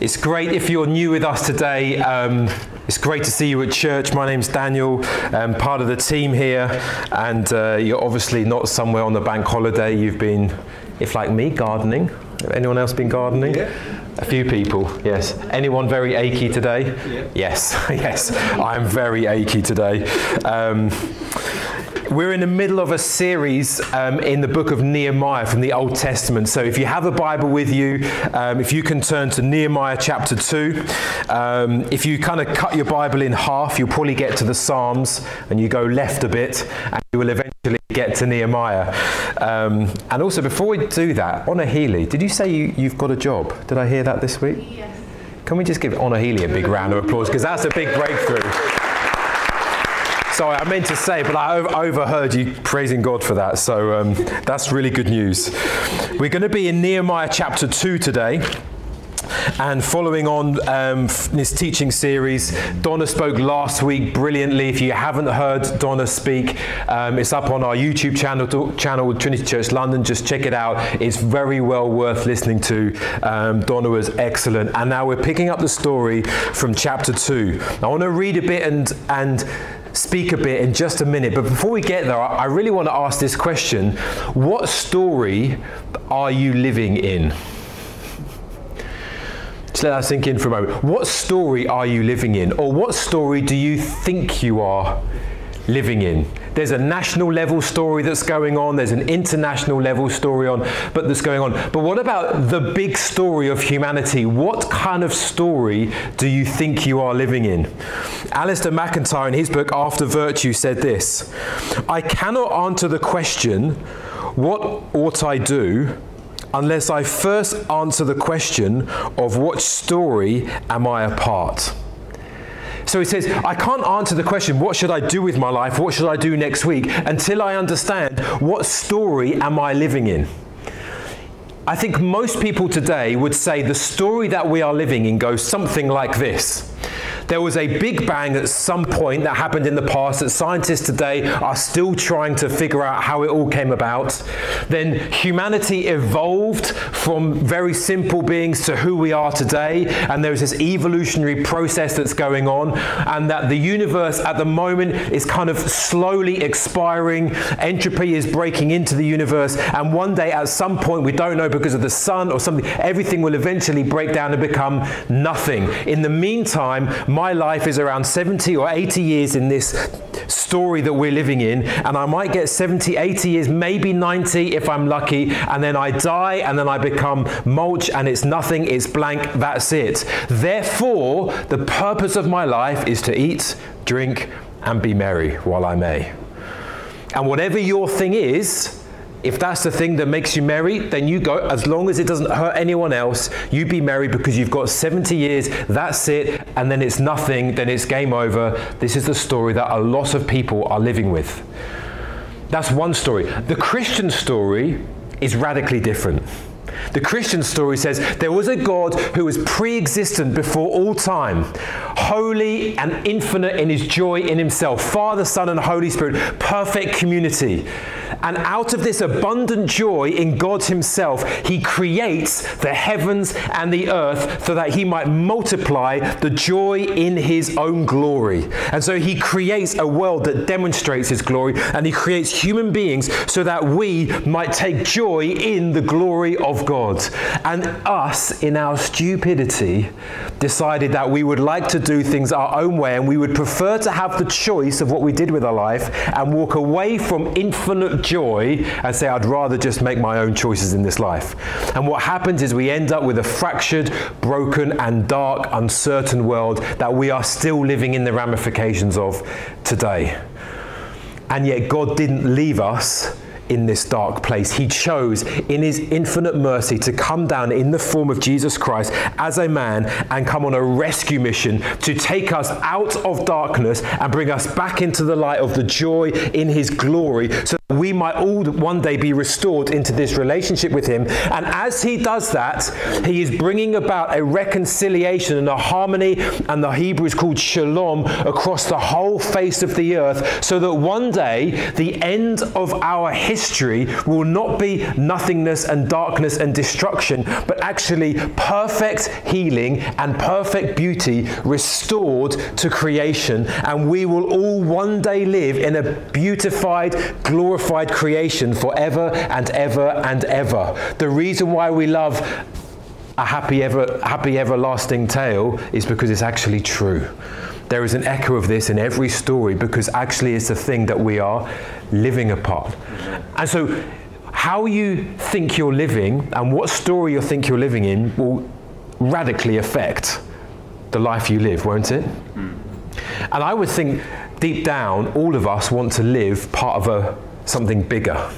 It's great if you're new with us today. Um, it's great to see you at church. My name's Daniel, I'm part of the team here, and uh, you're obviously not somewhere on the bank holiday. You've been, if like me, gardening. Anyone else been gardening? Yeah. A few people, yes. Anyone very achy today? Yeah. Yes, yes. I'm very achy today. Um, we're in the middle of a series um, in the book of Nehemiah from the Old Testament. So if you have a Bible with you, um, if you can turn to Nehemiah chapter 2, um, if you kind of cut your Bible in half, you'll probably get to the Psalms and you go left a bit and you will eventually get to Nehemiah. Um, and also, before we do that, Honor Healy, did you say you, you've got a job? Did I hear that this week? Yes. Can we just give Honor Healy a big round of applause? Because that's a big breakthrough. Sorry, I meant to say, but I overheard you praising God for that. So um, that's really good news. We're going to be in Nehemiah chapter 2 today. And following on um, this teaching series, Donna spoke last week brilliantly. If you haven't heard Donna speak, um, it's up on our YouTube channel, channel Trinity Church London. Just check it out. It's very well worth listening to. Um, Donna was excellent. And now we're picking up the story from chapter 2. I want to read a bit and, and speak a bit in just a minute. But before we get there, I really want to ask this question What story are you living in? Just let that sink in for a moment. What story are you living in? Or what story do you think you are living in? There's a national level story that's going on, there's an international level story on, but that's going on. But what about the big story of humanity? What kind of story do you think you are living in? Alasdair MacIntyre in his book After Virtue said this I cannot answer the question, What ought I do? unless I first answer the question of what story am I a part? So he says, I can't answer the question, what should I do with my life? What should I do next week? Until I understand what story am I living in? I think most people today would say the story that we are living in goes something like this. There was a big bang at some point that happened in the past that scientists today are still trying to figure out how it all came about. Then humanity evolved from very simple beings to who we are today, and there's this evolutionary process that's going on, and that the universe at the moment is kind of slowly expiring. Entropy is breaking into the universe, and one day at some point, we don't know because of the sun or something, everything will eventually break down and become nothing. In the meantime, my life is around 70 or 80 years in this story that we're living in, and I might get 70, 80 years, maybe 90 if I'm lucky, and then I die, and then I become mulch, and it's nothing, it's blank, that's it. Therefore, the purpose of my life is to eat, drink, and be merry while I may. And whatever your thing is, if that's the thing that makes you merry, then you go. As long as it doesn't hurt anyone else, you be merry because you've got 70 years, that's it, and then it's nothing, then it's game over. This is the story that a lot of people are living with. That's one story. The Christian story is radically different. The Christian story says there was a God who was pre existent before all time, holy and infinite in his joy in himself, Father, Son, and Holy Spirit, perfect community. And out of this abundant joy in God Himself, He creates the heavens and the earth so that He might multiply the joy in His own glory. And so He creates a world that demonstrates His glory, and He creates human beings so that we might take joy in the glory of God. And us, in our stupidity, decided that we would like to do things our own way and we would prefer to have the choice of what we did with our life and walk away from infinite joy and say, I'd rather just make my own choices in this life. And what happens is we end up with a fractured, broken, and dark, uncertain world that we are still living in the ramifications of today. And yet, God didn't leave us in this dark place. He chose, in His infinite mercy, to come down in the form of Jesus Christ as a man and come on a rescue mission to take us out of darkness and bring us back into the light of the joy in His glory so we might all one day be restored into this relationship with Him. And as He does that, He is bringing about a reconciliation and a harmony, and the Hebrew is called shalom, across the whole face of the earth, so that one day the end of our history will not be nothingness and darkness and destruction, but actually perfect healing and perfect beauty restored to creation. And we will all one day live in a beautified, glorified creation forever and ever and ever. The reason why we love a happy, ever, happy everlasting tale is because it's actually true. There is an echo of this in every story because actually it's a thing that we are living apart. And so, how you think you're living and what story you think you're living in will radically affect the life you live, won't it? And I would think deep down, all of us want to live part of a something bigger.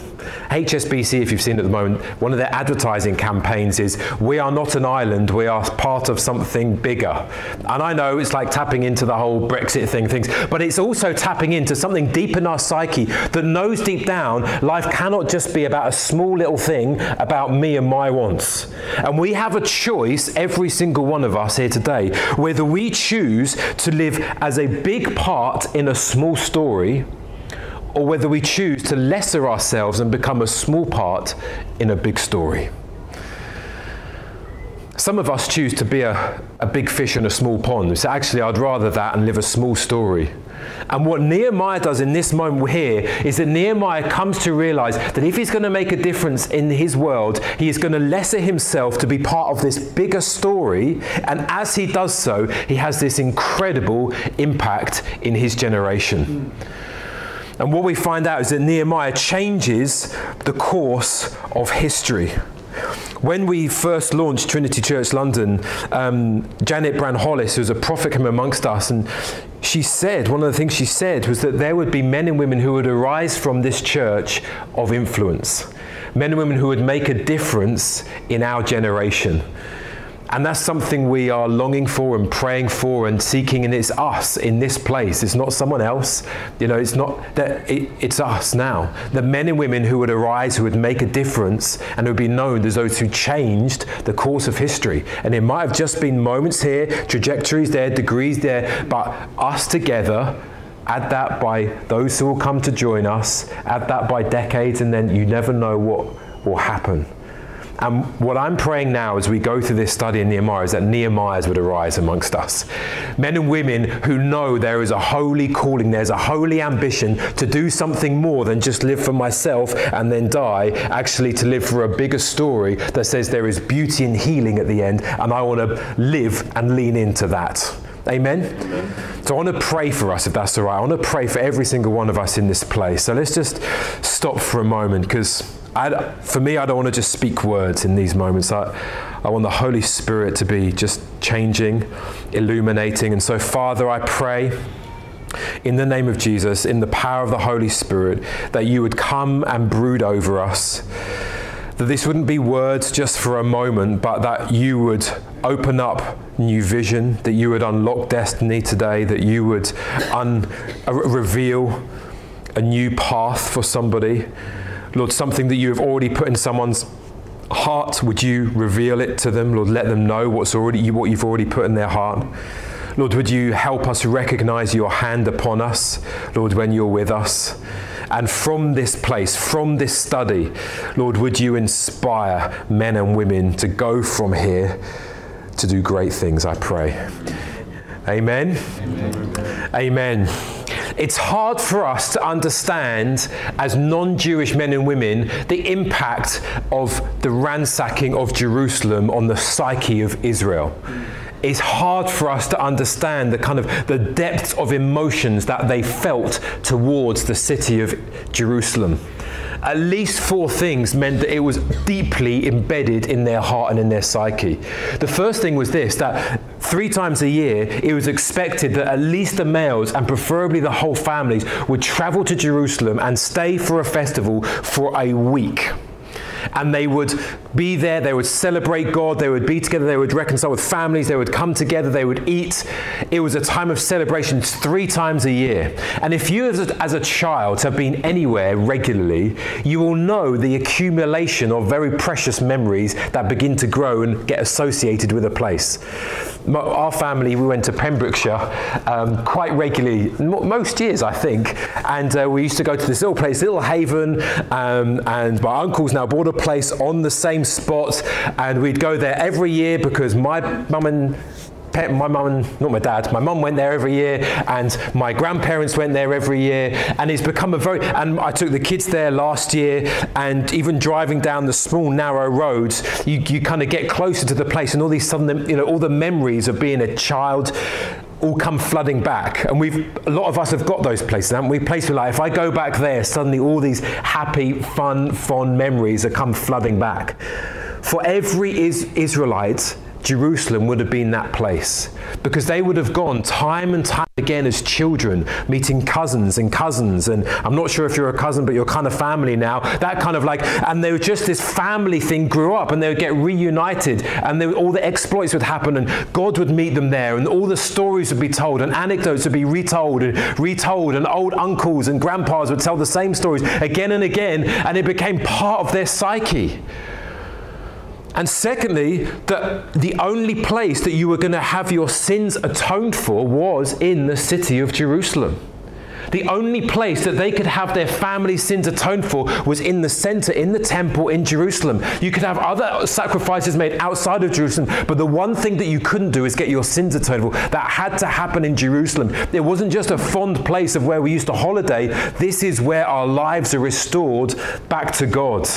HSBC, if you've seen at the moment, one of their advertising campaigns is We are not an island, we are part of something bigger. And I know it's like tapping into the whole Brexit thing, things, but it's also tapping into something deep in our psyche that knows deep down life cannot just be about a small little thing about me and my wants. And we have a choice, every single one of us here today, whether we choose to live as a big part in a small story or whether we choose to lesser ourselves and become a small part in a big story. Some of us choose to be a, a big fish in a small pond. Say, actually, I'd rather that and live a small story. And what Nehemiah does in this moment here is that Nehemiah comes to realize that if he's going to make a difference in his world, he is going to lesser himself to be part of this bigger story. And as he does so, he has this incredible impact in his generation. Mm. And what we find out is that Nehemiah changes the course of history. When we first launched Trinity Church London, um, Janet Brand Hollis, who was a prophet, came amongst us, and she said, one of the things she said was that there would be men and women who would arise from this church of influence, men and women who would make a difference in our generation. And that's something we are longing for and praying for and seeking, and it's us in this place. It's not someone else. You know, it's not that it, it's us now. The men and women who would arise, who would make a difference, and who would be known as those who changed the course of history. And it might have just been moments here, trajectories there, degrees there, but us together add that by those who will come to join us, add that by decades, and then you never know what will happen. And what I'm praying now as we go through this study in Nehemiah is that Nehemiahs would arise amongst us. Men and women who know there is a holy calling, there's a holy ambition to do something more than just live for myself and then die, actually to live for a bigger story that says there is beauty and healing at the end, and I want to live and lean into that. Amen? Amen? So I want to pray for us, if that's all right. I want to pray for every single one of us in this place. So let's just stop for a moment because I, for me, I don't want to just speak words in these moments. I, I want the Holy Spirit to be just changing, illuminating. And so, Father, I pray in the name of Jesus, in the power of the Holy Spirit, that you would come and brood over us. That this wouldn't be words just for a moment, but that you would open up new vision, that you would unlock destiny today, that you would un- uh, reveal a new path for somebody Lord, something that you have already put in someone's heart, would you reveal it to them? Lord, let them know what's already what you've already put in their heart. Lord, would you help us recognize your hand upon us, Lord, when you're with us? And from this place, from this study, Lord, would you inspire men and women to go from here to do great things, I pray. Amen. Amen. Amen. It's hard for us to understand, as non Jewish men and women, the impact of the ransacking of Jerusalem on the psyche of Israel. It's hard for us to understand the kind of the depth of emotions that they felt towards the city of Jerusalem at least four things meant that it was deeply embedded in their heart and in their psyche. The first thing was this that three times a year it was expected that at least the males and preferably the whole families would travel to Jerusalem and stay for a festival for a week. and they would be there, they would celebrate God, they would be together, they would reconcile with families, they would come together, they would eat. It was a time of celebration three times a year. And if you, as a, as a child, have been anywhere regularly, you will know the accumulation of very precious memories that begin to grow and get associated with a place. Our family, we went to Pembrokeshire um, quite regularly, most years, I think, and uh, we used to go to this little place, Little Haven, um, and my uncle's now bought a place on the same spot, and we'd go there every year because my mum and my mum and not my dad, my mum went there every year, and my grandparents went there every year, and it's become a very. And I took the kids there last year, and even driving down the small narrow roads, you, you kind of get closer to the place, and all these sudden, you know, all the memories of being a child all come flooding back. And we've a lot of us have got those places, haven't we? Places like if I go back there, suddenly all these happy, fun, fond memories are come flooding back. For every is- Israelite, Jerusalem would have been that place because they would have gone time and time again as children, meeting cousins and cousins. And I'm not sure if you're a cousin, but you're kind of family now. That kind of like, and they were just this family thing grew up and they would get reunited and all the exploits would happen and God would meet them there and all the stories would be told and anecdotes would be retold and retold and old uncles and grandpas would tell the same stories again and again and it became part of their psyche. And secondly, that the only place that you were going to have your sins atoned for was in the city of Jerusalem. The only place that they could have their family sins atoned for was in the center, in the temple in Jerusalem. You could have other sacrifices made outside of Jerusalem, but the one thing that you couldn't do is get your sins atoned for. That had to happen in Jerusalem. It wasn't just a fond place of where we used to holiday, this is where our lives are restored back to God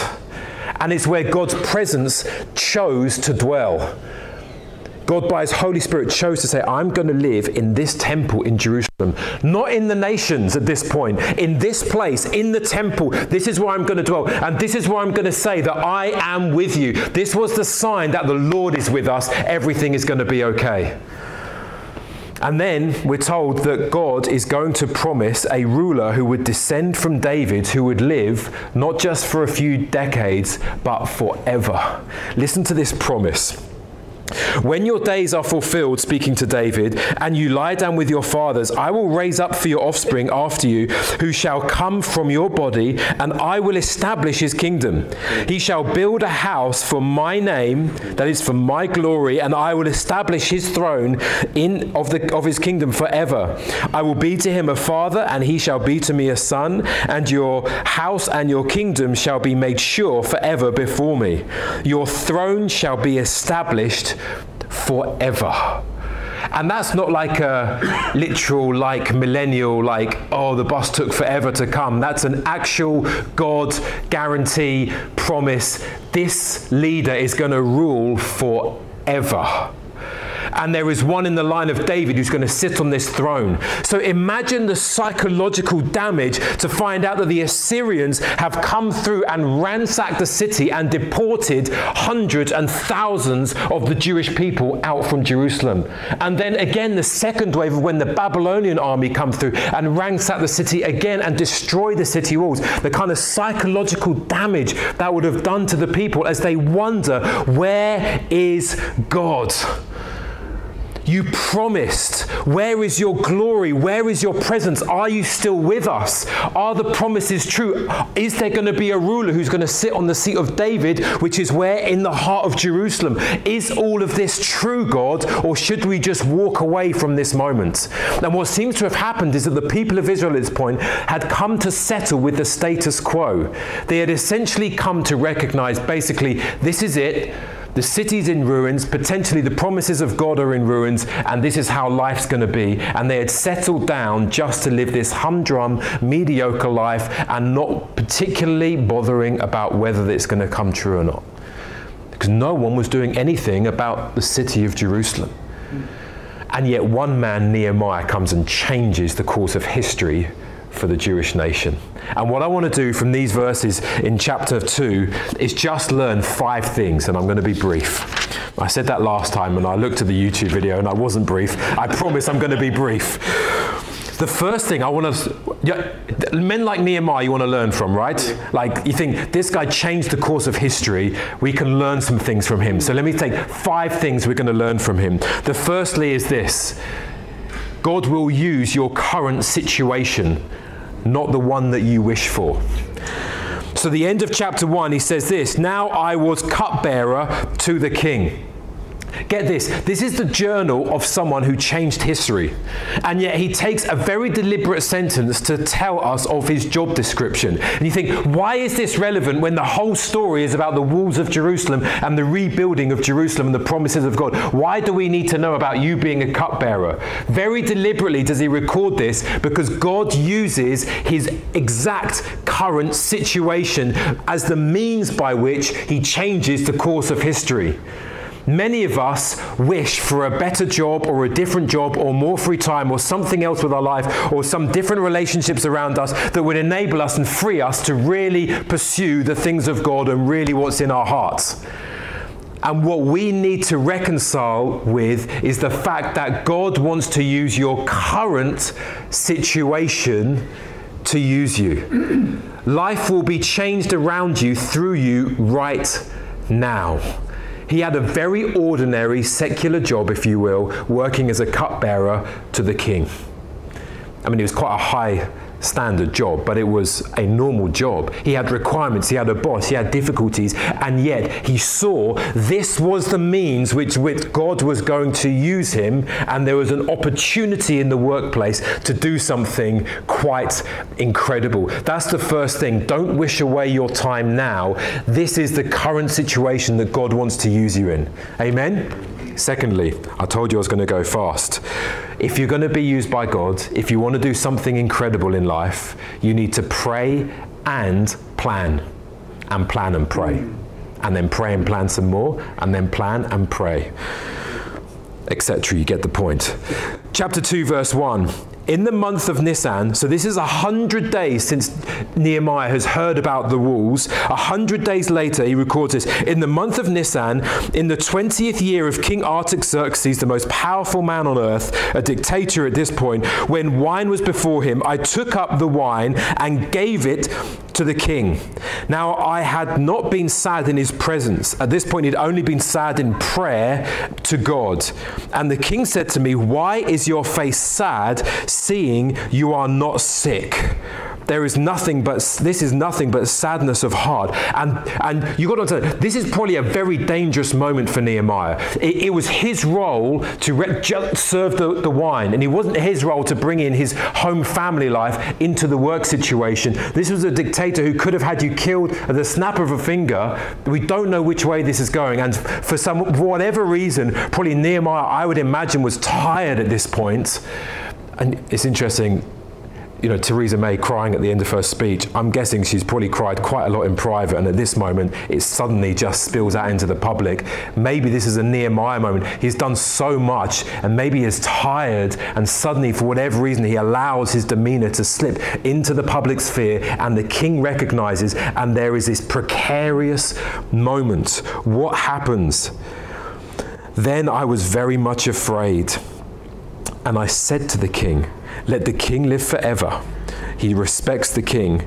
and it's where God's presence chose to dwell. God, by His Holy Spirit, chose to say, I'm going to live in this temple in Jerusalem. Not in the nations at this point, in this place, in the temple. This is where I'm going to dwell. And this is where I'm going to say that I am with you. This was the sign that the Lord is with us. Everything is going to be okay. And then we're told that God is going to promise a ruler who would descend from David, who would live not just for a few decades, but forever. Listen to this promise. When your days are fulfilled, speaking to David, and you lie down with your fathers, I will raise up for your offspring after you, who shall come from your body, and I will establish his kingdom. He shall build a house for my name, that is for my glory, and I will establish his throne in of the of his kingdom forever. I will be to him a father, and he shall be to me a son, and your house and your kingdom shall be made sure forever before me. Your throne shall be established forever. And that's not like a literal, like millennial, like, oh, the bus took forever to come. That's an actual God guarantee promise. This leader is going to rule forever and there is one in the line of David who's going to sit on this throne. So imagine the psychological damage to find out that the Assyrians have come through and ransacked the city and deported hundreds and thousands of the Jewish people out from Jerusalem. And then again, the second wave of when the Babylonian army come through and ransack the city again and destroy the city walls. The kind of psychological damage that would have done to the people as they wonder, where is God? You promised. Where is your glory? Where is your presence? Are you still with us? Are the promises true? Is there going to be a ruler who's going to sit on the seat of David, which is where? In the heart of Jerusalem. Is all of this true, God, or should we just walk away from this moment? And what seems to have happened is that the people of Israel at this point had come to settle with the status quo. They had essentially come to recognize basically, this is it. The city's in ruins, potentially the promises of God are in ruins, and this is how life's going to be. And they had settled down just to live this humdrum, mediocre life and not particularly bothering about whether it's going to come true or not. Because no one was doing anything about the city of Jerusalem. And yet, one man, Nehemiah, comes and changes the course of history for the Jewish nation. And what I want to do from these verses in chapter 2 is just learn five things, and I'm going to be brief. I said that last time, and I looked at the YouTube video and I wasn't brief. I promise I'm going to be brief. the first thing I want to, men like Nehemiah, you want to learn from, right? Like you think this guy changed the course of history. We can learn some things from him. So let me take five things we're going to learn from him. The firstly is this: God will use your current situation, not the one that you wish for. So the end of chapter one, he says this: Now I was cupbearer to the king. Get this, this is the journal of someone who changed history. And yet he takes a very deliberate sentence to tell us of his job description. And you think, why is this relevant when the whole story is about the walls of Jerusalem and the rebuilding of Jerusalem and the promises of God? Why do we need to know about you being a cupbearer? Very deliberately does he record this because God uses his exact current situation as the means by which he changes the course of history. Many of us wish for a better job or a different job or more free time or something else with our life or some different relationships around us that would enable us and free us to really pursue the things of God and really what's in our hearts. And what we need to reconcile with is the fact that God wants to use your current situation to use you. Life will be changed around you through you right now. He had a very ordinary secular job, if you will, working as a cupbearer to the king. I mean, he was quite a high standard job, but it was a normal job. He had requirements, he had a boss, he had difficulties, and yet he saw this was the means which, which God was going to use him, and there was an opportunity in the workplace to do something quite incredible. That's the first thing. Don't wish away your time now. This is the current situation that God wants to use you in. Amen? Secondly, I told you I was going to go fast. If you're going to be used by God, if you want to do something incredible in life, you need to pray and plan. And plan and pray. And then pray and plan some more. And then plan and pray. Etc. You get the point. Chapter 2, verse 1 in the month of Nisan, so this is a hundred days since Nehemiah has heard about the walls. A hundred days later, he records this. In the month of Nisan, in the 20th year of King Artaxerxes, the most powerful man on earth, a dictator at this point, when wine was before him, I took up the wine and gave it to the king. Now, I had not been sad in his presence. At this point, he'd only been sad in prayer to God. And the king said to me, Why is your face sad, seeing you are not sick? There is nothing but this is nothing but sadness of heart. And and you got on to understand this is probably a very dangerous moment for nehemiah. It, it was his role to re- serve the, the wine and it wasn't his role to bring in his home family life into the work situation. This was a dictator who could have had you killed at the snap of a finger. We don't know which way this is going and for some whatever reason probably nehemiah i would imagine was tired at this point. And it's interesting you know, Theresa May crying at the end of her speech, I'm guessing she's probably cried quite a lot in private, and at this moment, it suddenly just spills out into the public. Maybe this is a Nehemiah moment. He's done so much, and maybe he's tired, and suddenly, for whatever reason, he allows his demeanor to slip into the public sphere, and the king recognizes, and there is this precarious moment. What happens? Then I was very much afraid, and I said to the king, let the king live forever. He respects the king.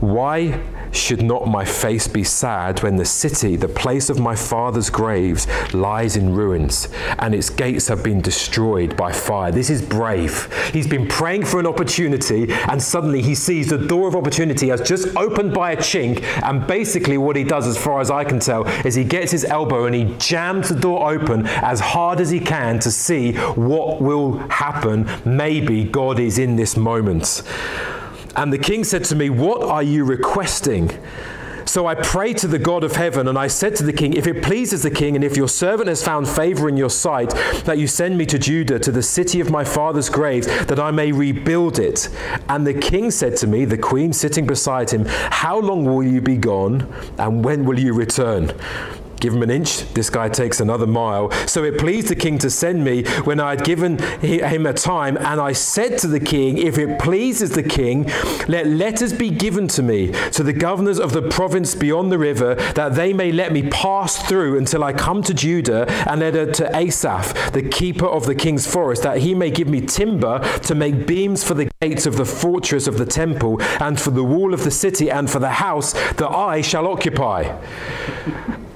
Why should not my face be sad when the city, the place of my father's graves, lies in ruins and its gates have been destroyed by fire? This is brave. He's been praying for an opportunity and suddenly he sees the door of opportunity has just opened by a chink. And basically, what he does, as far as I can tell, is he gets his elbow and he jams the door open as hard as he can to see what will happen. Maybe God is in this moment. And the king said to me, What are you requesting? So I prayed to the God of heaven, and I said to the king, If it pleases the king, and if your servant has found favor in your sight, that you send me to Judah, to the city of my father's graves, that I may rebuild it. And the king said to me, the queen sitting beside him, How long will you be gone, and when will you return? Give him an inch, this guy takes another mile. So it pleased the king to send me when I had given him a time. And I said to the king, If it pleases the king, let letters be given to me, to the governors of the province beyond the river, that they may let me pass through until I come to Judah, and letter to Asaph, the keeper of the king's forest, that he may give me timber to make beams for the gates of the fortress of the temple, and for the wall of the city, and for the house that I shall occupy.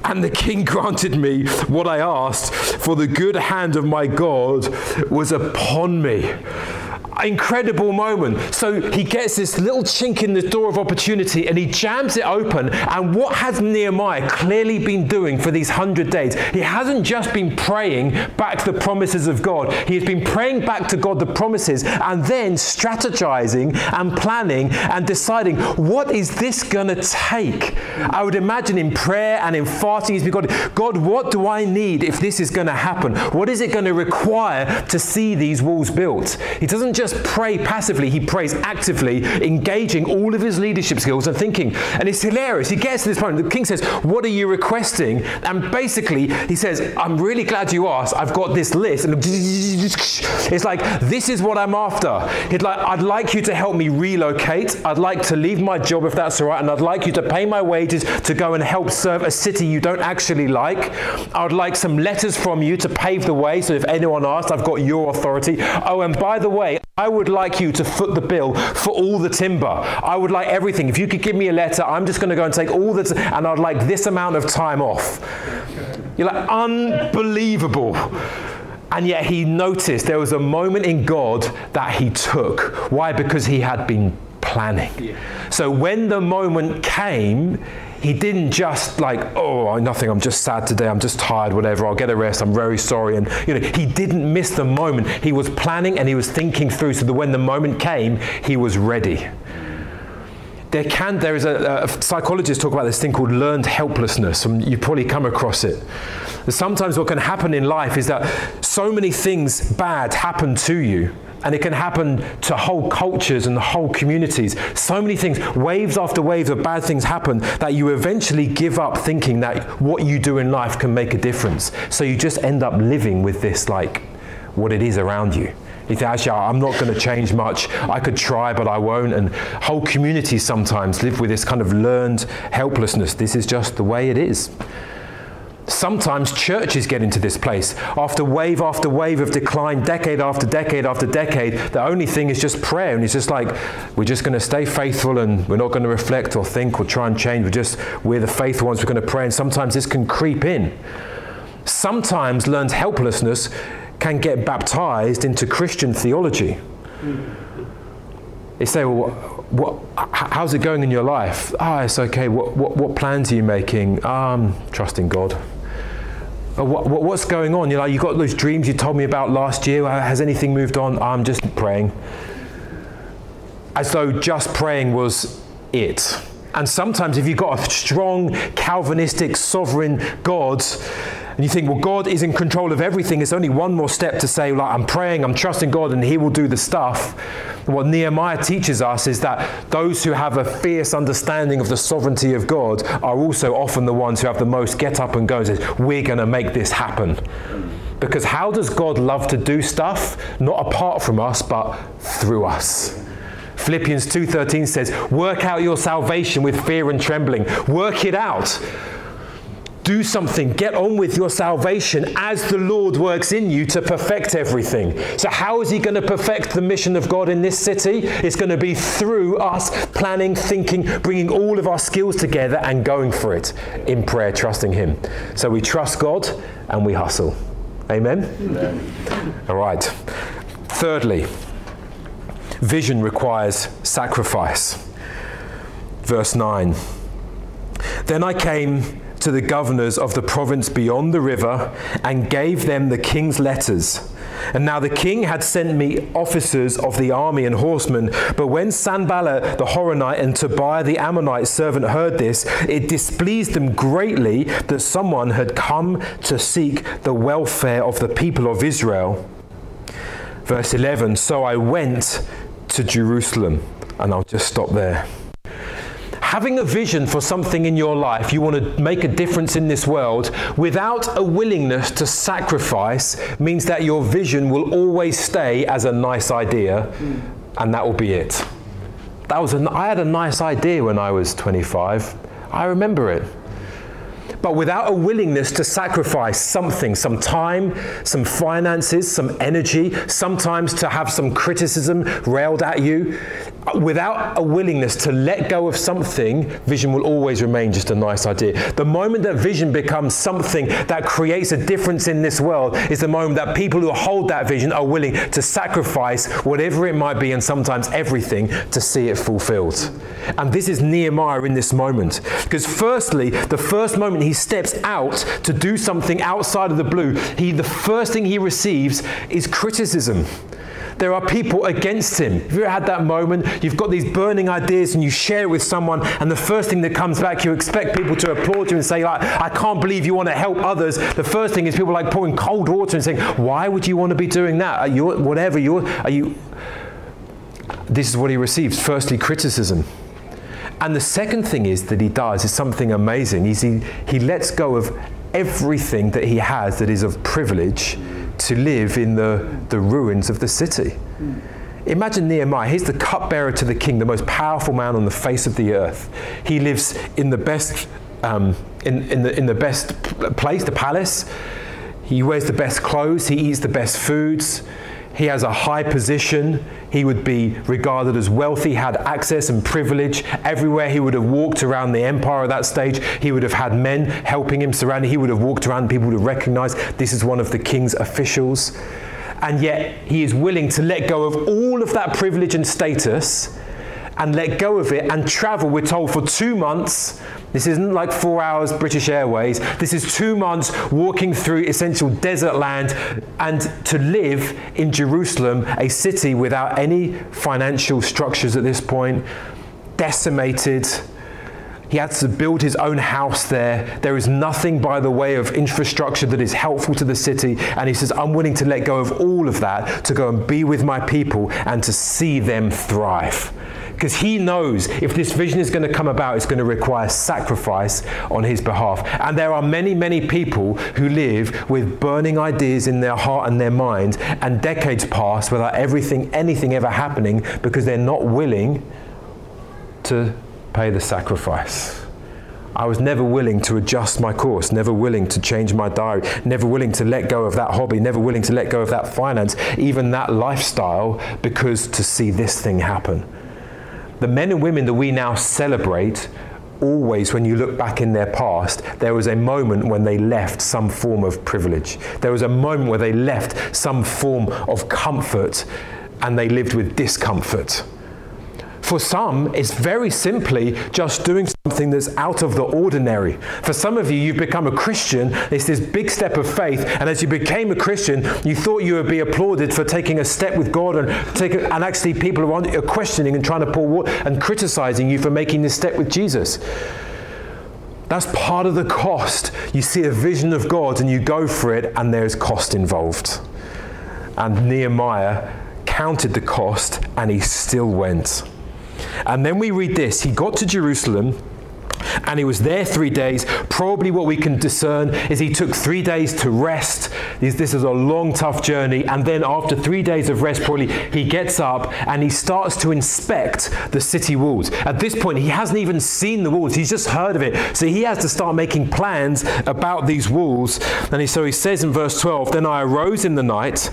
And the king granted me what I asked, for the good hand of my God was upon me incredible moment. So he gets this little chink in the door of opportunity and he jams it open. And what has Nehemiah clearly been doing for these hundred days? He hasn't just been praying back the promises of God, he has been praying back to God the promises and then strategizing and planning and deciding what is this going to take? I would imagine in prayer and in fasting, he's been God, God, what do I need if this is going to happen? What is it going to require to see these walls built? He doesn't just just pray passively, he prays actively, engaging all of his leadership skills and thinking. And it's hilarious. He gets to this point. The king says, What are you requesting? And basically, he says, I'm really glad you asked. I've got this list. And it's like, This is what I'm after. He'd like, I'd like you to help me relocate. I'd like to leave my job if that's all right. And I'd like you to pay my wages to go and help serve a city you don't actually like. I'd like some letters from you to pave the way. So if anyone asks, I've got your authority. Oh, and by the way, I would like you to foot the bill for all the timber. I would like everything. If you could give me a letter, I'm just going to go and take all the, t- and I'd like this amount of time off. You're like, unbelievable. And yet he noticed there was a moment in God that he took. Why? Because he had been planning. So when the moment came, he didn't just like, oh, nothing, I'm just sad today, I'm just tired, whatever, I'll get a rest, I'm very sorry. And, you know, he didn't miss the moment. He was planning and he was thinking through so that when the moment came, he was ready. There can, there is a, a psychologist talk about this thing called learned helplessness, and you've probably come across it. Sometimes what can happen in life is that so many things bad happen to you and it can happen to whole cultures and whole communities. So many things, waves after waves of bad things happen that you eventually give up thinking that what you do in life can make a difference. So you just end up living with this, like, what it is around you. You think, actually, I'm not going to change much. I could try, but I won't. And whole communities sometimes live with this kind of learned helplessness. This is just the way it is. Sometimes churches get into this place after wave after wave of decline, decade after decade after decade. The only thing is just prayer, and it's just like we're just going to stay faithful, and we're not going to reflect or think or try and change. We're just we're the faithful ones. We're going to pray, and sometimes this can creep in. Sometimes learned helplessness can get baptized into Christian theology. They say, well, what, how's it going in your life? Ah, oh, it's okay. What, what, what plans are you making? Um, trusting God. Uh, what, what's going on? You know, you got those dreams you told me about last year. Has anything moved on? I'm just praying. As though just praying was it. And sometimes, if you've got a strong Calvinistic sovereign God, and you think, well, God is in control of everything, it's only one more step to say, like, I'm praying, I'm trusting God, and He will do the stuff. What Nehemiah teaches us is that those who have a fierce understanding of the sovereignty of God are also often the ones who have the most get up and go and say, We're going to make this happen. Because how does God love to do stuff? Not apart from us, but through us. Philippians 2:13 says, "Work out your salvation with fear and trembling. Work it out." Do something, get on with your salvation as the Lord works in you to perfect everything. So, how is He going to perfect the mission of God in this city? It's going to be through us planning, thinking, bringing all of our skills together and going for it in prayer, trusting Him. So, we trust God and we hustle. Amen? Amen. All right. Thirdly, vision requires sacrifice. Verse 9. Then I came to the governors of the province beyond the river and gave them the king's letters. And now the king had sent me officers of the army and horsemen. But when Sanballat the Horonite and Tobiah the Ammonite servant heard this, it displeased them greatly that someone had come to seek the welfare of the people of Israel. Verse 11 So I went to Jerusalem. And I'll just stop there. Having a vision for something in your life, you want to make a difference in this world, without a willingness to sacrifice, means that your vision will always stay as a nice idea, hmm. and that will be it. That was a, I had a nice idea when I was 25. I remember it but without a willingness to sacrifice something, some time, some finances, some energy, sometimes to have some criticism railed at you, without a willingness to let go of something, vision will always remain just a nice idea. The moment that vision becomes something that creates a difference in this world is the moment that people who hold that vision are willing to sacrifice whatever it might be and sometimes everything to see it fulfilled. And this is Nehemiah in this moment. Because firstly, the first moment he steps out to do something outside of the blue, he the first thing he receives is criticism. There are people against him. Have you ever had that moment? You've got these burning ideas and you share it with someone, and the first thing that comes back, you expect people to applaud you and say, like, I can't believe you want to help others. The first thing is people like pouring cold water and saying, Why would you want to be doing that? Are you whatever you're are you this is what he receives. Firstly, criticism. And the second thing is that he does is something amazing. He's, he, he lets go of everything that he has that is of privilege to live in the, the ruins of the city. Imagine Nehemiah, he's the cupbearer to the king, the most powerful man on the face of the earth. He lives in the best, um, in, in, the, in the best place, the palace. He wears the best clothes, he eats the best foods. He has a high position. He would be regarded as wealthy, had access and privilege. Everywhere he would have walked around the empire at that stage, he would have had men helping him, surrounding. He would have walked around, people would have recognized this is one of the king's officials. And yet, he is willing to let go of all of that privilege and status and let go of it and travel, we're told, for two months. This isn't like four hours British Airways. This is two months walking through essential desert land and to live in Jerusalem, a city without any financial structures at this point, decimated. He had to build his own house there. There is nothing by the way of infrastructure that is helpful to the city. And he says, I'm willing to let go of all of that to go and be with my people and to see them thrive because he knows if this vision is going to come about, it's going to require sacrifice on his behalf. And there are many, many people who live with burning ideas in their heart and their mind, and decades pass without everything, anything ever happening because they're not willing to pay the sacrifice. I was never willing to adjust my course, never willing to change my diary, never willing to let go of that hobby, never willing to let go of that finance, even that lifestyle, because to see this thing happen the men and women that we now celebrate always, when you look back in their past, there was a moment when they left some form of privilege. There was a moment where they left some form of comfort and they lived with discomfort. For some, it's very simply just doing something that's out of the ordinary. For some of you, you've become a Christian. It's this big step of faith. And as you became a Christian, you thought you would be applauded for taking a step with God and, taking, and actually people are questioning and trying to pour water and criticizing you for making this step with Jesus. That's part of the cost. You see a vision of God and you go for it, and there's cost involved. And Nehemiah counted the cost and he still went. And then we read this. He got to Jerusalem and he was there three days. Probably what we can discern is he took three days to rest. This is a long, tough journey. And then after three days of rest, probably he gets up and he starts to inspect the city walls. At this point, he hasn't even seen the walls, he's just heard of it. So he has to start making plans about these walls. And so he says in verse 12 Then I arose in the night,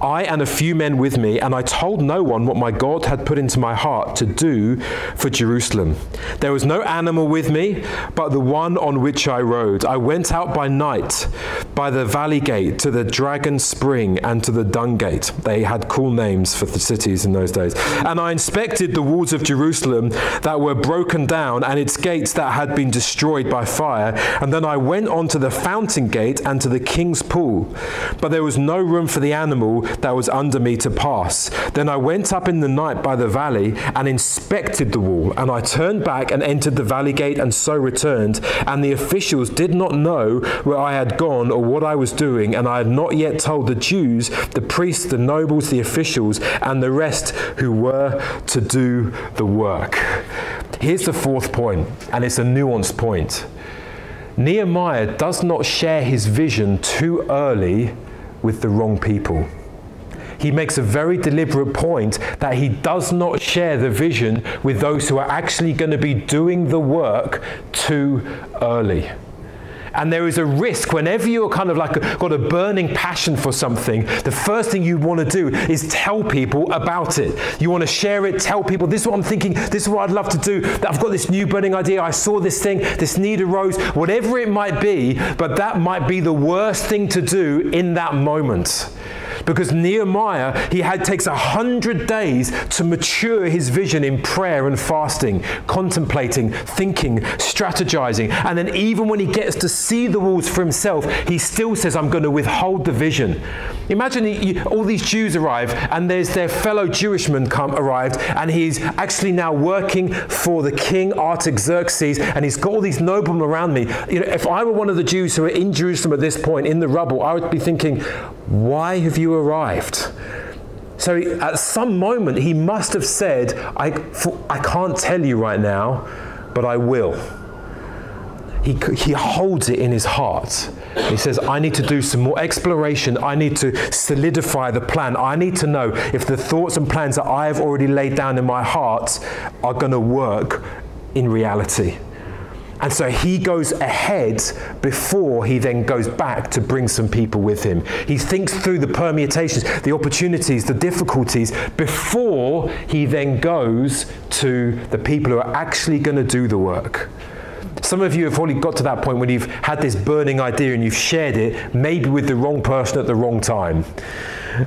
I and a few men with me, and I told no one what my God had put into my heart to do for Jerusalem. There was no animal with me me, but the one on which I rode. I went out by night by the valley gate to the dragon spring and to the dung gate. They had cool names for the cities in those days. And I inspected the walls of Jerusalem that were broken down and its gates that had been destroyed by fire. And then I went on to the fountain gate and to the king's pool. But there was no room for the animal that was under me to pass. Then I went up in the night by the valley and inspected the wall. And I turned back and entered the valley gate and and so returned. And the officials did not know where I had gone or what I was doing, and I had not yet told the Jews, the priests, the nobles, the officials, and the rest who were to do the work. Here's the fourth point, and it's a nuanced point. Nehemiah does not share his vision too early with the wrong people. He makes a very deliberate point that he does not share the vision with those who are actually going to be doing the work too early. And there is a risk whenever you're kind of like got a burning passion for something, the first thing you want to do is tell people about it. You want to share it, tell people, this is what I'm thinking, this is what I'd love to do. That I've got this new burning idea, I saw this thing, this need arose, whatever it might be, but that might be the worst thing to do in that moment because Nehemiah, he had takes a hundred days to mature his vision in prayer and fasting, contemplating, thinking, strategizing. And then even when he gets to see the walls for himself, he still says, I'm going to withhold the vision. Imagine he, all these Jews arrive and there's their fellow Jewishmen come arrived and he's actually now working for the king Artaxerxes and he's got all these noblemen around me. You know, if I were one of the Jews who are in Jerusalem at this point in the rubble, I would be thinking, why have you arrived? So at some moment, he must have said, I, I can't tell you right now, but I will. He, he holds it in his heart. He says, I need to do some more exploration. I need to solidify the plan. I need to know if the thoughts and plans that I have already laid down in my heart are going to work in reality. And so he goes ahead before he then goes back to bring some people with him. He thinks through the permutations, the opportunities, the difficulties before he then goes to the people who are actually going to do the work. Some of you have probably got to that point when you've had this burning idea and you've shared it, maybe with the wrong person at the wrong time.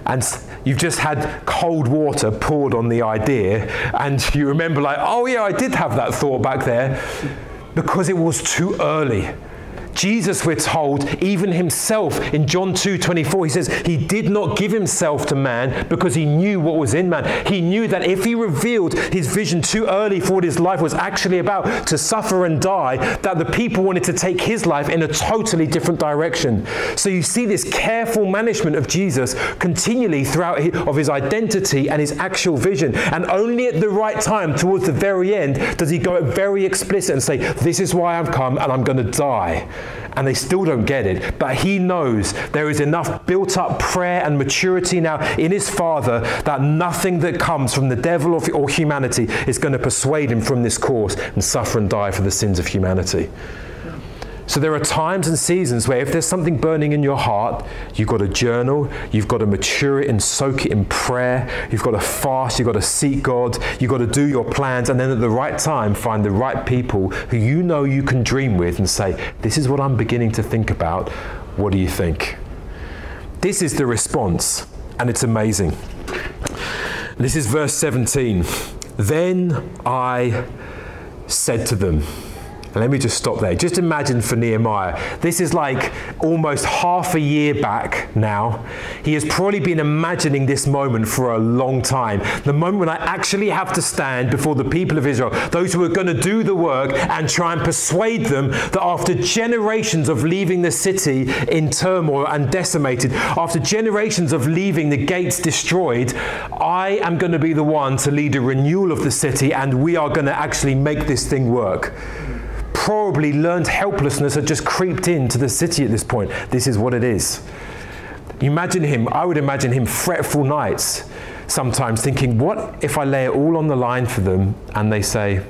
And you've just had cold water poured on the idea, and you remember, like, oh, yeah, I did have that thought back there because it was too early. Jesus, we're told, even himself in John 2 24, he says, He did not give himself to man because he knew what was in man. He knew that if he revealed his vision too early for what his life was actually about, to suffer and die, that the people wanted to take his life in a totally different direction. So you see this careful management of Jesus continually throughout his, of his identity and his actual vision. And only at the right time, towards the very end, does he go very explicit and say, This is why I've come and I'm going to die and they still don't get it. But he knows there is enough built up prayer and maturity now in his Father that nothing that comes from the devil or humanity is going to persuade him from this course and suffer and die for the sins of humanity. So there are times and seasons where if there's something burning in your heart, you've got to journal, you've got to mature it and soak it in prayer, you've got to fast, you've got to seek God, you've got to do your plans, and then at the right time find the right people who you know you can dream with and say, This is what I'm beginning to think about. What do you think? This is the response, and it's amazing. This is verse 17. Then I said to them, let me just stop there. Just imagine for Nehemiah, this is like almost half a year back now. He has probably been imagining this moment for a long time. The moment when I actually have to stand before the people of Israel, those who are going to do the work and try and persuade them that after generations of leaving the city in turmoil and decimated, after generations of leaving the gates destroyed, I am going to be the one to lead a renewal of the city and we are going to actually make this thing work probably learned helplessness had just creeped into the city at this point. This is what it is. Imagine him, I would imagine him fretful nights sometimes thinking, what if I lay it all on the line for them and they say,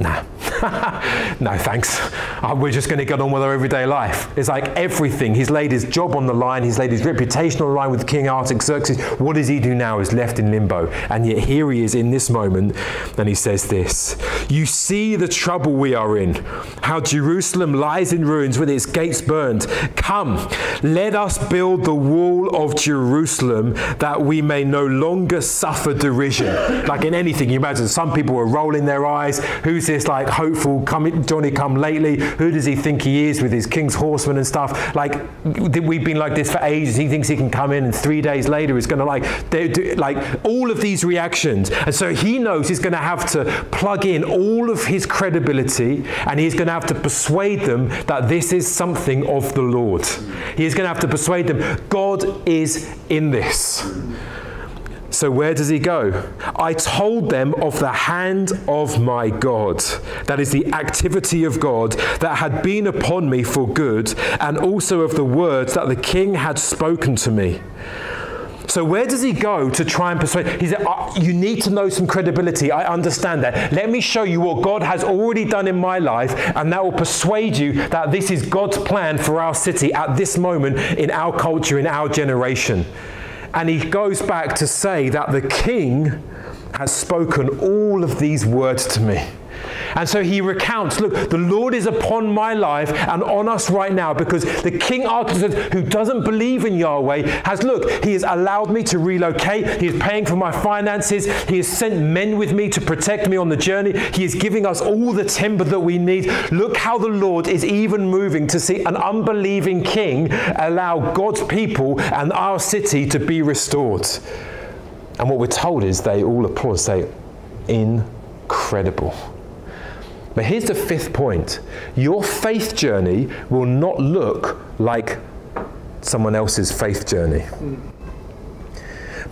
nah, no thanks. Uh, we're just going to get on with our everyday life. It's like everything. He's laid his job on the line, he's laid his reputation on the line with King Artaxerxes. What does he do now? He's left in limbo. And yet here he is in this moment, and he says this You see the trouble we are in, how Jerusalem lies in ruins with its gates burned. Come, let us build the wall of Jerusalem that we may no longer suffer derision. Like in anything, you imagine some people were rolling their eyes. Who's this like hopeful come, Johnny come lately? Who does he think he is with his King's horsemen and stuff? Like we've been like this for ages. He thinks he can come in and three days later he's going to like do, like all of these reactions. And so he knows he's going to have to plug in all of his credibility and he's going to have to persuade them that this is something of the Lord. He is going to have to persuade them God is in this. So, where does he go? I told them of the hand of my God, that is the activity of God that had been upon me for good, and also of the words that the king had spoken to me. So where does he go to try and persuade? He said, oh, "You need to know some credibility. I understand that. Let me show you what God has already done in my life, and that will persuade you that this is God's plan for our city at this moment in our culture, in our generation." And he goes back to say that the king has spoken all of these words to me. And so he recounts, look, the Lord is upon my life and on us right now because the King Artaxerxes, who doesn't believe in Yahweh, has, look, he has allowed me to relocate. He is paying for my finances. He has sent men with me to protect me on the journey. He is giving us all the timber that we need. Look how the Lord is even moving to see an unbelieving king allow God's people and our city to be restored. And what we're told is they all applaud, say, incredible. But here's the fifth point your faith journey will not look like someone else's faith journey.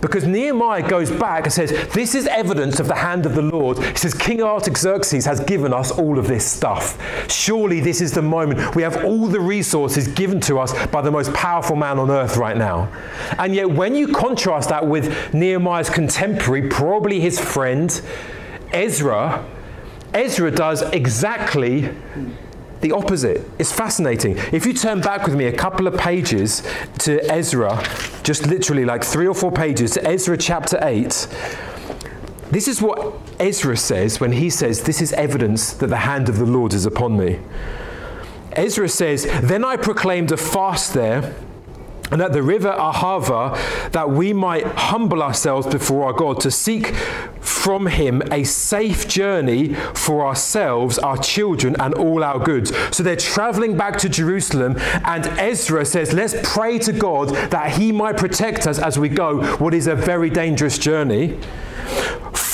Because Nehemiah goes back and says, This is evidence of the hand of the Lord. He says, King Artaxerxes has given us all of this stuff. Surely this is the moment. We have all the resources given to us by the most powerful man on earth right now. And yet, when you contrast that with Nehemiah's contemporary, probably his friend, Ezra, Ezra does exactly the opposite. It's fascinating. If you turn back with me a couple of pages to Ezra, just literally like three or four pages to Ezra chapter 8, this is what Ezra says when he says, This is evidence that the hand of the Lord is upon me. Ezra says, Then I proclaimed a fast there and at the river Ahava, that we might humble ourselves before our God to seek from Him a safe journey for ourselves, our children, and all our goods. So they're traveling back to Jerusalem, and Ezra says, Let's pray to God that He might protect us as we go, what is a very dangerous journey.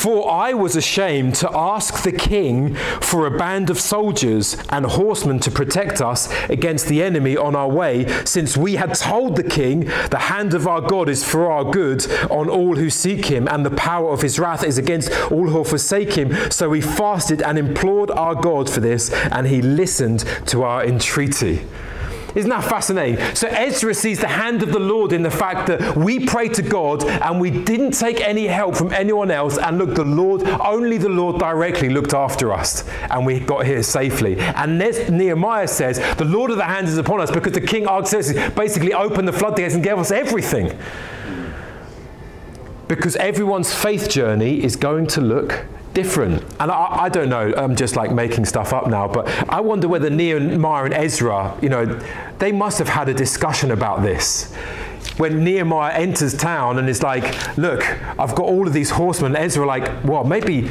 For I was ashamed to ask the king for a band of soldiers and horsemen to protect us against the enemy on our way, since we had told the king, The hand of our God is for our good on all who seek him, and the power of his wrath is against all who forsake him. So we fasted and implored our God for this, and he listened to our entreaty. Isn't that fascinating? So Ezra sees the hand of the Lord in the fact that we prayed to God and we didn't take any help from anyone else. And look, the Lord, only the Lord directly looked after us and we got here safely. And Nehemiah says, the Lord of the hand is upon us because the king Artaxerxes basically opened the floodgates and gave us everything. Because everyone's faith journey is going to look different. And I, I, don't know, I'm just like making stuff up now, but I wonder whether Nehemiah and Ezra, you know, they must have had a discussion about this. When Nehemiah enters town and is like, look, I've got all of these horsemen, Ezra like, well, maybe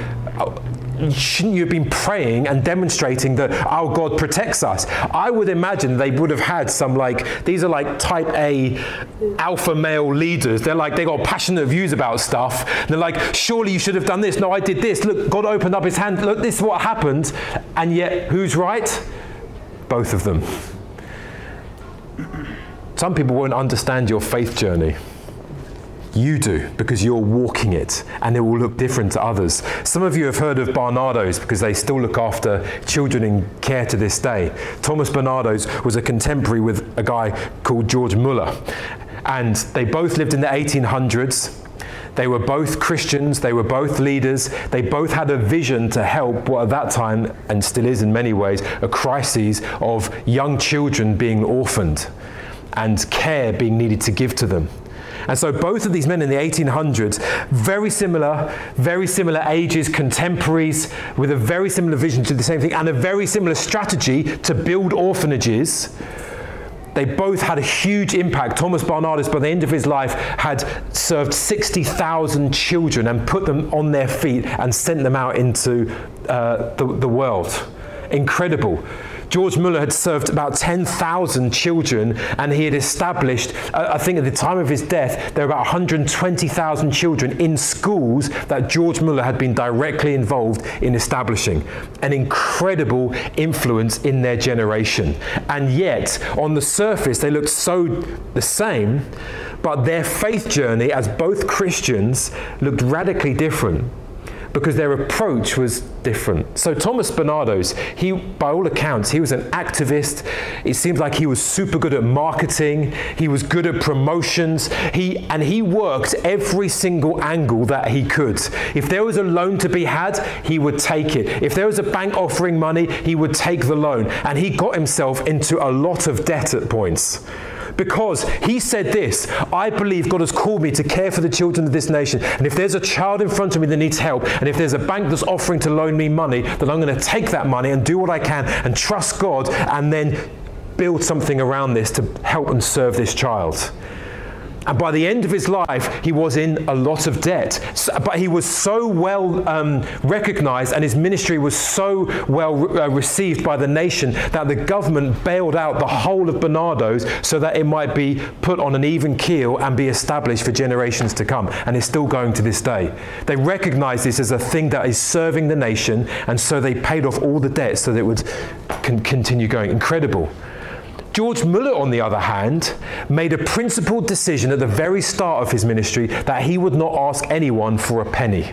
shouldn't you have been praying and demonstrating that our God protects us? I would imagine they would have had some like, these are like type A alpha male leaders. They're like, they got passionate views about stuff. They're like, surely you should have done this. No, I did this. Look, God opened up his hand. Look, this is what happened. And yet, who's right? Both of them. Some people won't understand your faith journey. You do, because you're walking it, and it will look different to others. Some of you have heard of Barnardos because they still look after children in care to this day. Thomas Barnardos was a contemporary with a guy called George Muller, and they both lived in the 1800s. They were both Christians, they were both leaders, they both had a vision to help what at that time, and still is in many ways, a crisis of young children being orphaned and care being needed to give to them. And so both of these men in the 1800s, very similar, very similar ages, contemporaries, with a very similar vision to the same thing and a very similar strategy to build orphanages. They both had a huge impact. Thomas Barnardos, by the end of his life, had served 60,000 children and put them on their feet and sent them out into uh, the, the world. Incredible. George Muller had served about 10,000 children and he had established, uh, I think at the time of his death, there were about 120,000 children in schools that George Muller had been directly involved in establishing. An incredible influence in their generation. And yet, on the surface, they looked so the same. But their faith journey as both Christians looked radically different because their approach was different. So Thomas Barnardos, he, by all accounts, he was an activist. It seems like he was super good at marketing. He was good at promotions. He and he worked every single angle that he could. If there was a loan to be had, he would take it. If there was a bank offering money, he would take the loan. And he got himself into a lot of debt at points because he said this I believe God has called me to care for the children of this nation. And if there's a child in front of me that needs help, and if there's a bank that's offering to loan me money, then I'm going to take that money and do what I can and trust God and then build something around this to help and serve this child. And by the end of his life, he was in a lot of debt. So, but he was so well um, recognized and his ministry was so well re- uh, received by the nation that the government bailed out the whole of Barnardo's so that it might be put on an even keel and be established for generations to come. And it's still going to this day. They recognize this as a thing that is serving the nation, and so they paid off all the debts so that it would con- continue going. Incredible. George Muller, on the other hand, made a principled decision at the very start of his ministry that he would not ask anyone for a penny.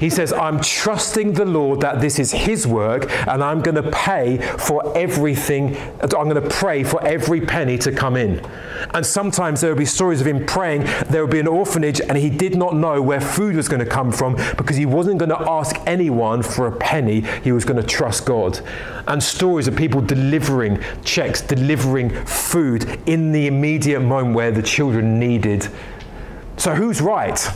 He says, I'm trusting the Lord that this is His work and I'm going to pay for everything. I'm going to pray for every penny to come in. And sometimes there will be stories of him praying. There will be an orphanage and he did not know where food was going to come from because he wasn't going to ask anyone for a penny. He was going to trust God. And stories of people delivering checks, delivering food in the immediate moment where the children needed. So who's right?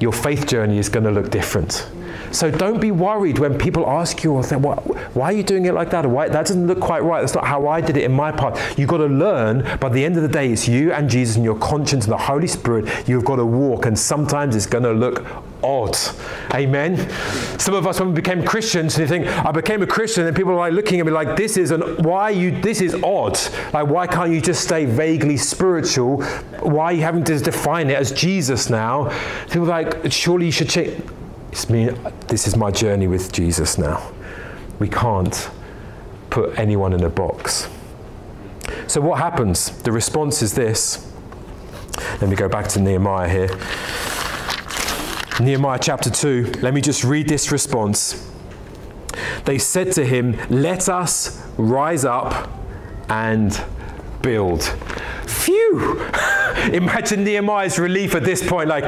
Your faith journey is going to look different. So don't be worried when people ask you, or that why, why are you doing it like that? Or why, that doesn't look quite right. That's not how I did it in my part. You've got to learn. By the end of the day, it's you and Jesus and your conscience and the Holy Spirit. You've got to walk. And sometimes it's going to look odd. Amen. Some of us, when we became Christians, you think, I became a Christian, and people are like looking at me like, this is an why you this is odd. Like, why can't you just stay vaguely spiritual? Why are you having to define it as Jesus now? People are like, surely you should change. It's me, this is my journey with Jesus now. We can't put anyone in a box. So, what happens? The response is this. Let me go back to Nehemiah here. Nehemiah chapter 2. Let me just read this response. They said to him, Let us rise up and build. Phew! Imagine Nehemiah's relief at this point, like,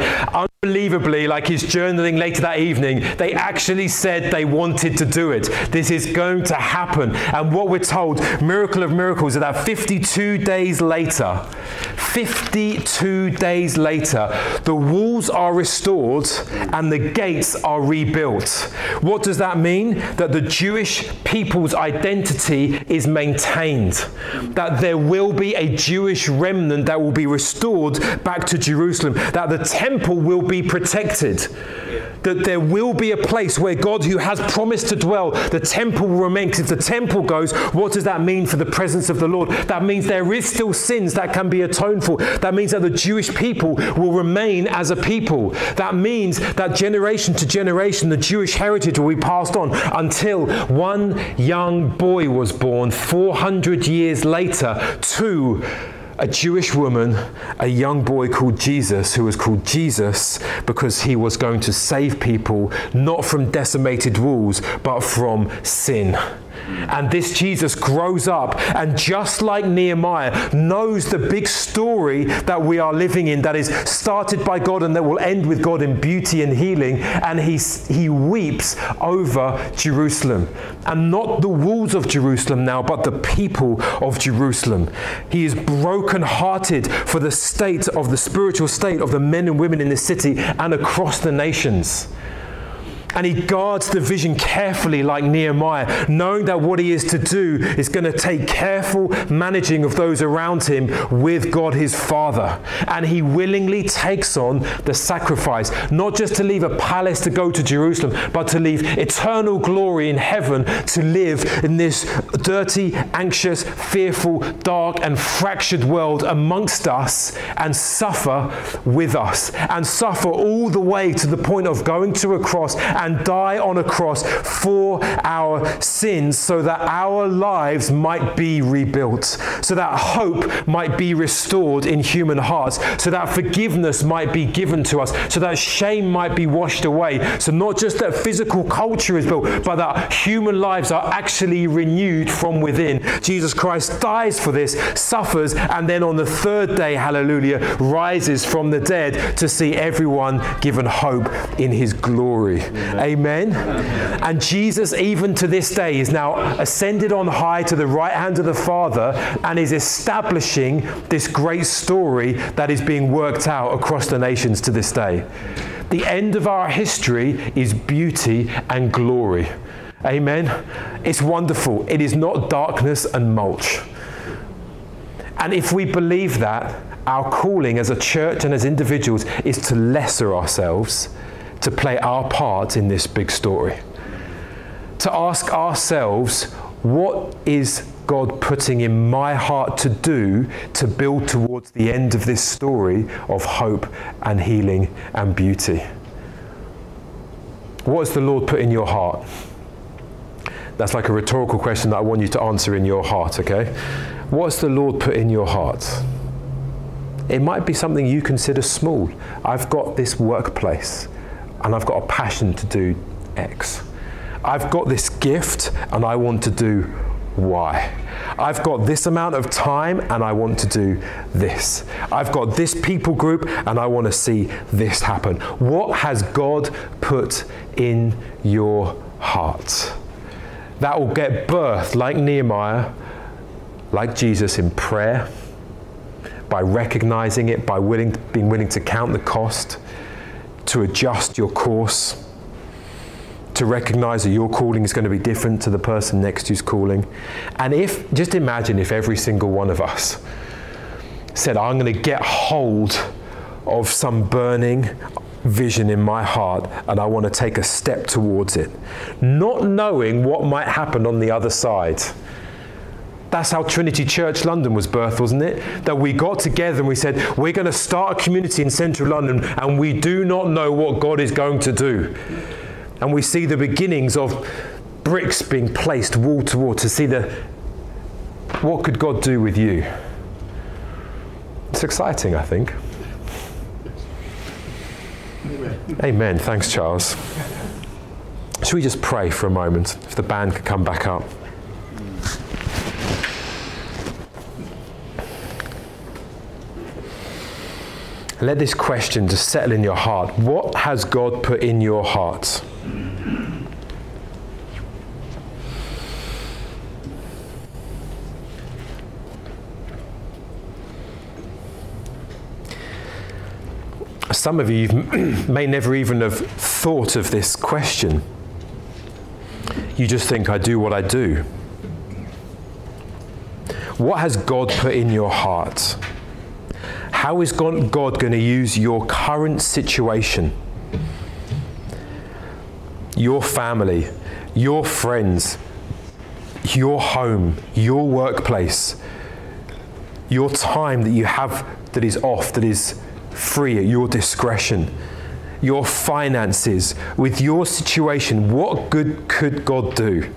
Unbelievably, like his journaling later that evening, they actually said they wanted to do it. This is going to happen. And what we're told, miracle of miracles, is that 52 days later, 52 days later, the walls are restored and the gates are rebuilt. What does that mean? That the Jewish people's identity is maintained, that there will be a Jewish remnant that will be restored back to Jerusalem, that the temple will be protected. That there will be a place where God, who has promised to dwell, the temple will remain. Because if the temple goes, what does that mean for the presence of the Lord? That means there is still sins that can be atoned for. That means that the Jewish people will remain as a people. That means that generation to generation, the Jewish heritage will be passed on until one young boy was born 400 years later to a Jewish woman, a young boy called Jesus, who was called Jesus because he was going to save people not from decimated walls, but from sin. And this Jesus grows up and just like Nehemiah knows the big story that we are living in that is started by God and that will end with God in beauty and healing and he he weeps over Jerusalem and not the walls of Jerusalem now but the people of Jerusalem. He is broken-hearted for the state of the spiritual state of the men and women in the city and across the nations. And he guards the vision carefully, like Nehemiah, knowing that what he is to do is going to take careful managing of those around him with God his Father. And he willingly takes on the sacrifice, not just to leave a palace to go to Jerusalem, but to leave eternal glory in heaven to live in this dirty, anxious, fearful, dark, and fractured world amongst us and suffer with us. And suffer all the way to the point of going to a cross and die on a cross for our sins so that our lives might be rebuilt, so that hope might be restored in human hearts, so that forgiveness might be given to us, so that shame might be washed away. So, not just that physical culture is built, but that human lives are actually renewed from within. Jesus Christ dies for this, suffers, and then on the third day, hallelujah, rises from the dead to see everyone given hope in his glory. Amen. And Jesus, even to this day, is now ascended on high to the right hand of the Father and is establishing this great story that is being worked out across the nations to this day. The end of our history is beauty and glory. Amen. It's wonderful. It is not darkness and mulch. And if we believe that, our calling as a church and as individuals is to lesser ourselves, to play our part in this big story. To ask ourselves, what is God putting in my heart to do to build towards the end of this story of hope and healing and beauty? What has the Lord put in your heart? That's like a rhetorical question that I want you to answer in your heart, okay? What's the Lord put in your heart? It might be something you consider small. I've got this workplace and I've got a passion to do X. I've got this gift and I want to do Y. I've got this amount of time and I want to do this. I've got this people group and I want to see this happen. What has God put in your heart? that will get birth like Nehemiah, like Jesus in prayer, by recognizing it, by willing, being willing to count the cost, to adjust your course, to recognize that your calling is going to be different to the person next who's calling. And if, just imagine if every single one of us said, I'm going to get hold of some burning, vision in my heart and I want to take a step towards it, not knowing what might happen on the other side. That's how Trinity Church London was birthed, wasn't it? That we got together and we said, we're going to start a community in central London and we do not know what God is going to do. And we see the beginnings of bricks being placed wall to wall to see the what could God do with you? It's exciting, I think. Amen. Thanks, Charles. Should we just pray for a moment? If the band could come back up. Let this question just settle in your heart. What has God put in your heart? Some of you may never even have thought of this question. You just think, I do what I do. What has God put in your heart? How is God going to use your current situation, your family, your friends, your home, your workplace, your time that you have that is off, that is free at your discretion. Your finances, with your situation, what good could God do?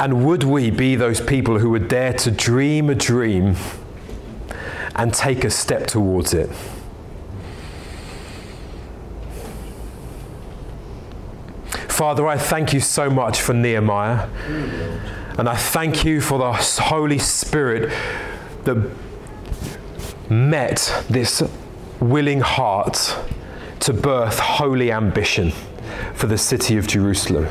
And would we be those people who would dare to dream a dream and take a step towards it? Father, I thank you so much for Nehemiah. And I thank you for the Holy Spirit that met this willing heart to birth holy ambition for the city of Jerusalem.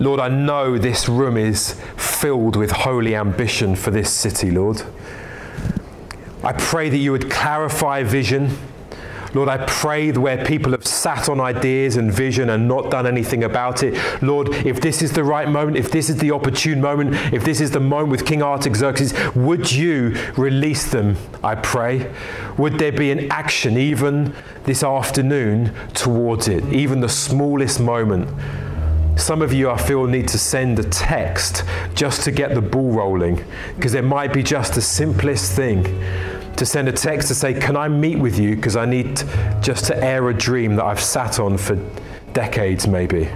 Lord, I know this room is filled with holy ambition for this city, Lord. I pray that you would clarify vision Lord, I pray where people have sat on ideas and vision and not done anything about it. Lord, if this is the right moment, if this is the opportune moment, if this is the moment with King Artaxerxes, would you release them, I pray? Would there be an action even this afternoon towards it, even the smallest moment? Some of you, I feel, need to send a text just to get the ball rolling because it might be just the simplest thing to send a text to say, Can I meet with you? Because I need just to air a dream that I've sat on for decades, maybe.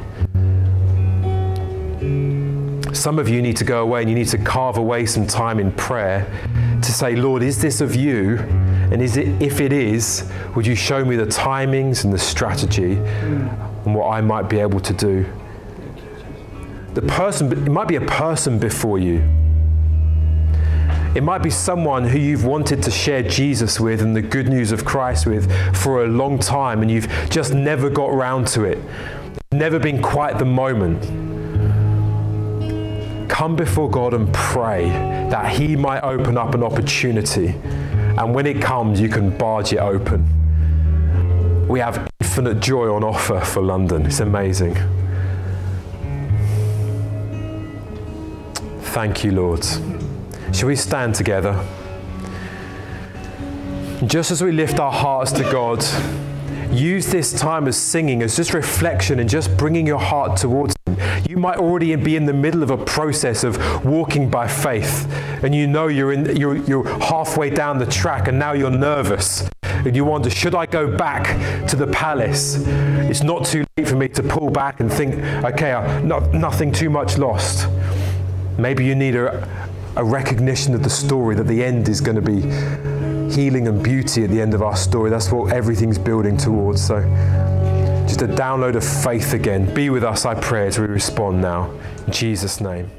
Some of you need to go away and you need to carve away some time in prayer to say, Lord, is this of you? And is it, if it is, would you show me the timings and the strategy and what I might be able to do? The person, it might be a person before you. It might be someone who you've wanted to share Jesus with and the good news of Christ with for a long time, and you've just never got round to it. Never been quite the moment. Come before God and pray that He might open up an opportunity. And when it comes, you can barge it open. We have infinite joy on offer for London. It's amazing. Thank you, Lord. Shall we stand together? Just as we lift our hearts to God, use this time as singing as just reflection and just bringing your heart towards Him. You might already be in the middle of a process of walking by faith, and you know you're, in, you're, you're halfway down the track, and now you're nervous. And you wonder, should I go back to the palace? It's not too late for me to pull back and think, okay, not, nothing too much lost. Maybe you need a, a recognition of the story that the end is going to be healing and beauty at the end of our story. That's what everything's building towards. So, just a download of faith again. Be with us, I pray, as we respond now. In Jesus' name.